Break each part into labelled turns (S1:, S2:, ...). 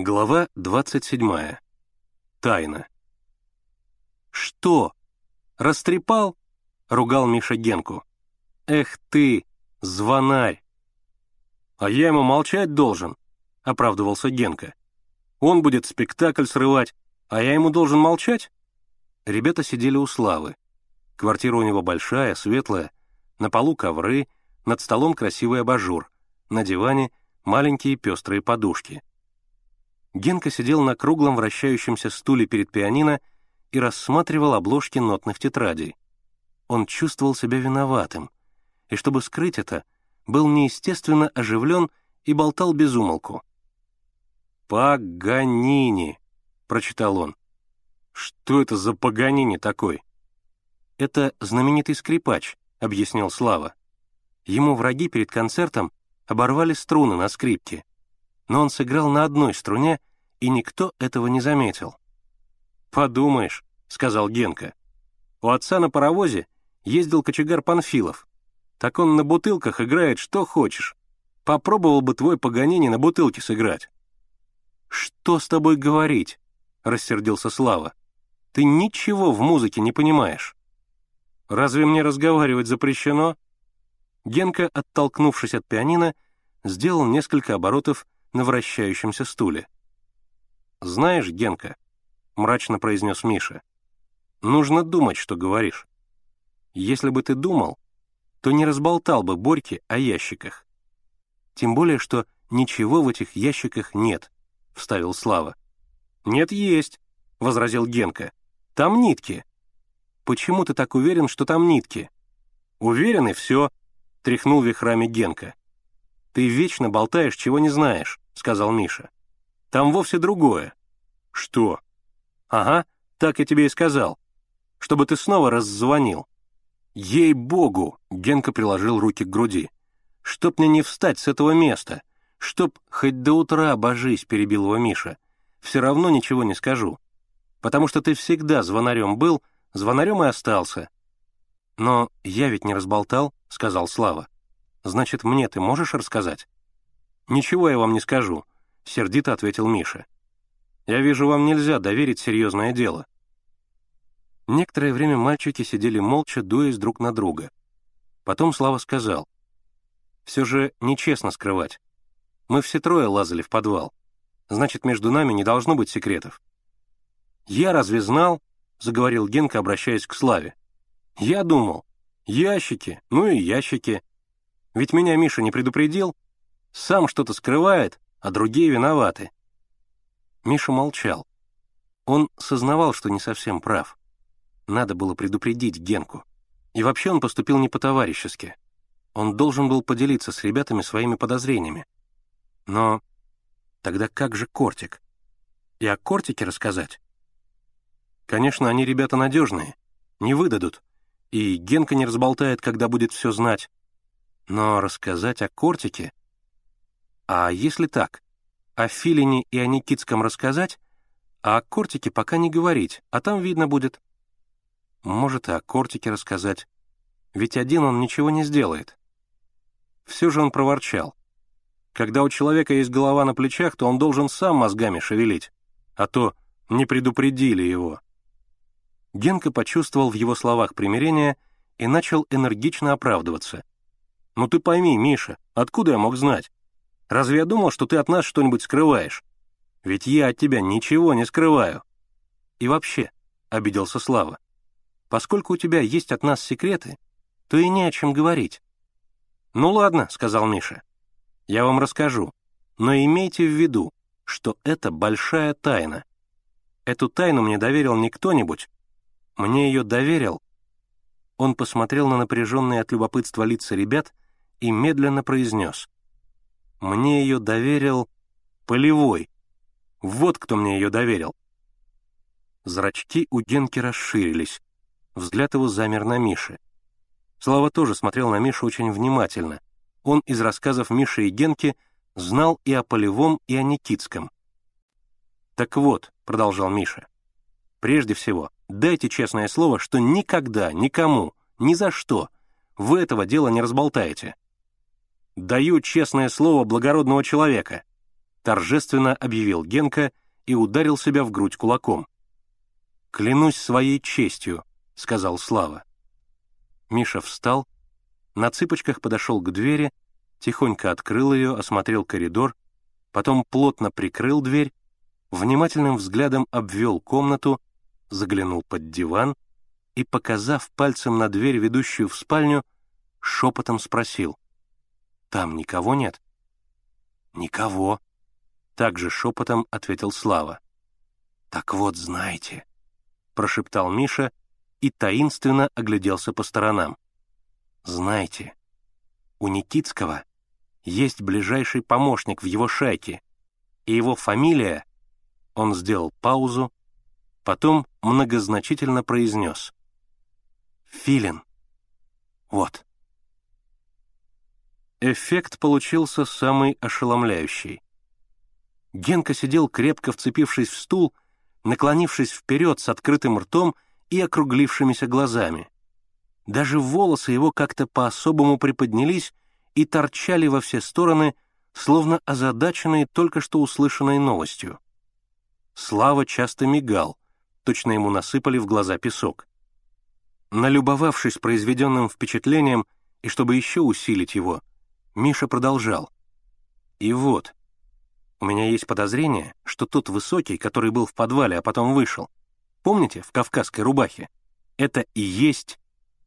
S1: Глава 27. Тайна. «Что? Растрепал?» — ругал Миша Генку. «Эх ты, звонарь!» «А я ему молчать должен», — оправдывался Генка. «Он будет спектакль срывать, а я ему должен молчать?» Ребята сидели у Славы. Квартира у него большая, светлая, на полу ковры, над столом красивый абажур, на диване маленькие пестрые подушки — Генка сидел на круглом вращающемся стуле перед пианино и рассматривал обложки нотных тетрадей. Он чувствовал себя виноватым, и чтобы скрыть это, был неестественно оживлен и болтал без умолку. «Паганини», — прочитал он. «Что это за Паганини такой?» «Это знаменитый скрипач», — объяснил Слава. Ему враги перед концертом оборвали струны на скрипке, но он сыграл на одной струне, и никто этого не заметил. «Подумаешь», — сказал Генка. «У отца на паровозе ездил кочегар Панфилов. Так он на бутылках играет что хочешь. Попробовал бы твой Паганини на бутылке сыграть». «Что с тобой говорить?» — рассердился Слава. «Ты ничего в музыке не понимаешь». «Разве мне разговаривать запрещено?» Генка, оттолкнувшись от пианино, сделал несколько оборотов на вращающемся стуле. «Знаешь, Генка», — мрачно произнес Миша, — «нужно думать, что говоришь. Если бы ты думал, то не разболтал бы Борьке о ящиках. Тем более, что ничего в этих ящиках нет», — вставил Слава. «Нет, есть», — возразил Генка. «Там нитки». «Почему ты так уверен, что там нитки?» «Уверен, и все», — тряхнул вихрами Генка. «Ты вечно болтаешь, чего не знаешь», — сказал Миша. Там вовсе другое». «Что?» «Ага, так я тебе и сказал. Чтобы ты снова раззвонил». «Ей-богу!» — Генка приложил руки к груди. «Чтоб мне не встать с этого места! Чтоб хоть до утра, божись!» — перебил его Миша. «Все равно ничего не скажу. Потому что ты всегда звонарем был, звонарем и остался». «Но я ведь не разболтал», — сказал Слава. «Значит, мне ты можешь рассказать?» «Ничего я вам не скажу сердито ответил Миша. «Я вижу, вам нельзя доверить серьезное дело». Некоторое время мальчики сидели молча, дуясь друг на друга. Потом Слава сказал. «Все же нечестно скрывать. Мы все трое лазали в подвал. Значит, между нами не должно быть секретов». «Я разве знал?» — заговорил Генка, обращаясь к Славе. «Я думал. Ящики, ну и ящики. Ведь меня Миша не предупредил. Сам что-то скрывает, а другие виноваты. Миша молчал. Он сознавал, что не совсем прав. Надо было предупредить Генку. И вообще он поступил не по-товарищески. Он должен был поделиться с ребятами своими подозрениями. Но тогда как же Кортик? И о Кортике рассказать? Конечно, они ребята надежные, не выдадут, и Генка не разболтает, когда будет все знать. Но рассказать о Кортике а если так, о Филине и о Никитском рассказать, а о Кортике пока не говорить, а там видно будет. Может, и о Кортике рассказать. Ведь один он ничего не сделает. Все же он проворчал. Когда у человека есть голова на плечах, то он должен сам мозгами шевелить, а то не предупредили его. Генка почувствовал в его словах примирение и начал энергично оправдываться. «Ну ты пойми, Миша, откуда я мог знать? Разве я думал, что ты от нас что-нибудь скрываешь? Ведь я от тебя ничего не скрываю. И вообще, — обиделся Слава, — поскольку у тебя есть от нас секреты, то и не о чем говорить. «Ну ладно», — сказал Миша, — «я вам расскажу, но имейте в виду, что это большая тайна. Эту тайну мне доверил не кто-нибудь, мне ее доверил». Он посмотрел на напряженные от любопытства лица ребят и медленно произнес — мне ее доверил Полевой. Вот кто мне ее доверил. Зрачки у Генки расширились. Взгляд его замер на Мише. Слава тоже смотрел на Мишу очень внимательно. Он из рассказов Миши и Генки знал и о Полевом, и о Никитском. «Так вот», — продолжал Миша, — «прежде всего, дайте честное слово, что никогда, никому, ни за что вы этого дела не разболтаете. Даю честное слово благородного человека. торжественно объявил Генка и ударил себя в грудь кулаком. «Клянусь своей честью», — сказал Слава. Миша встал, на цыпочках подошел к двери, тихонько открыл ее, осмотрел коридор, потом плотно прикрыл дверь, внимательным взглядом обвел комнату, заглянул под диван и, показав пальцем на дверь, ведущую в спальню, шепотом спросил. «Там никого нет?» «Никого», — также шепотом ответил Слава. «Так вот, знаете», — прошептал Миша и таинственно огляделся по сторонам. «Знаете, у Никитского есть ближайший помощник в его шайке, и его фамилия...» Он сделал паузу, потом многозначительно произнес. «Филин. Вот». Эффект получился самый ошеломляющий. Генка сидел, крепко вцепившись в стул, наклонившись вперед с открытым ртом и округлившимися глазами. Даже волосы его как-то по-особому приподнялись и торчали во все стороны, словно озадаченные только что услышанной новостью. Слава часто мигал, точно ему насыпали в глаза песок. Налюбовавшись произведенным впечатлением и чтобы еще усилить его, Миша продолжал. «И вот, у меня есть подозрение, что тот высокий, который был в подвале, а потом вышел, помните, в кавказской рубахе, это и есть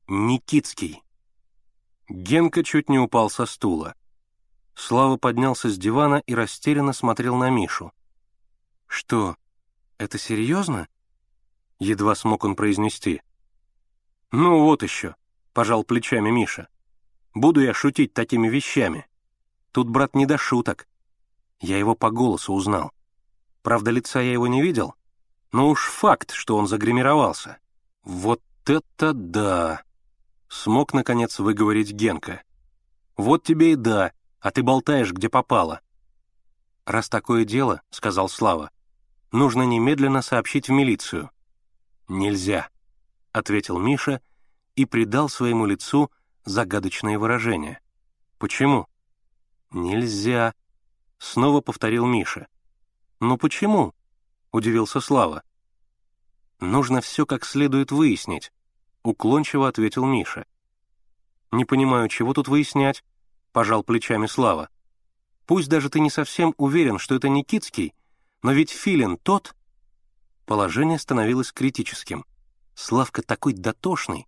S1: Никитский». Генка чуть не упал со стула. Слава поднялся с дивана и растерянно смотрел на Мишу. «Что, это серьезно?» Едва смог он произнести. «Ну вот еще», — пожал плечами Миша. Буду я шутить такими вещами. Тут, брат, не до шуток. Я его по голосу узнал. Правда, лица я его не видел, но уж факт, что он загримировался. Вот это да! Смог, наконец, выговорить Генка. Вот тебе и да, а ты болтаешь, где попало. «Раз такое дело», — сказал Слава, — «нужно немедленно сообщить в милицию». «Нельзя», — ответил Миша и придал своему лицу загадочное выражение. «Почему?» «Нельзя», — снова повторил Миша. «Ну почему?» — удивился Слава. «Нужно все как следует выяснить», — уклончиво ответил Миша. «Не понимаю, чего тут выяснять?» — пожал плечами Слава. «Пусть даже ты не совсем уверен, что это Никитский, но ведь Филин тот...» Положение становилось критическим. Славка такой дотошный.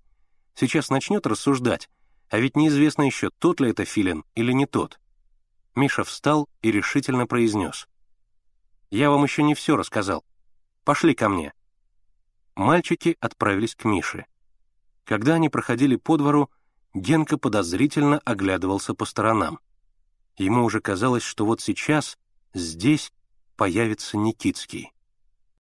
S1: Сейчас начнет рассуждать, а ведь неизвестно еще, тот ли это филин или не тот. Миша встал и решительно произнес. «Я вам еще не все рассказал. Пошли ко мне». Мальчики отправились к Мише. Когда они проходили по двору, Генка подозрительно оглядывался по сторонам. Ему уже казалось, что вот сейчас, здесь, появится Никитский.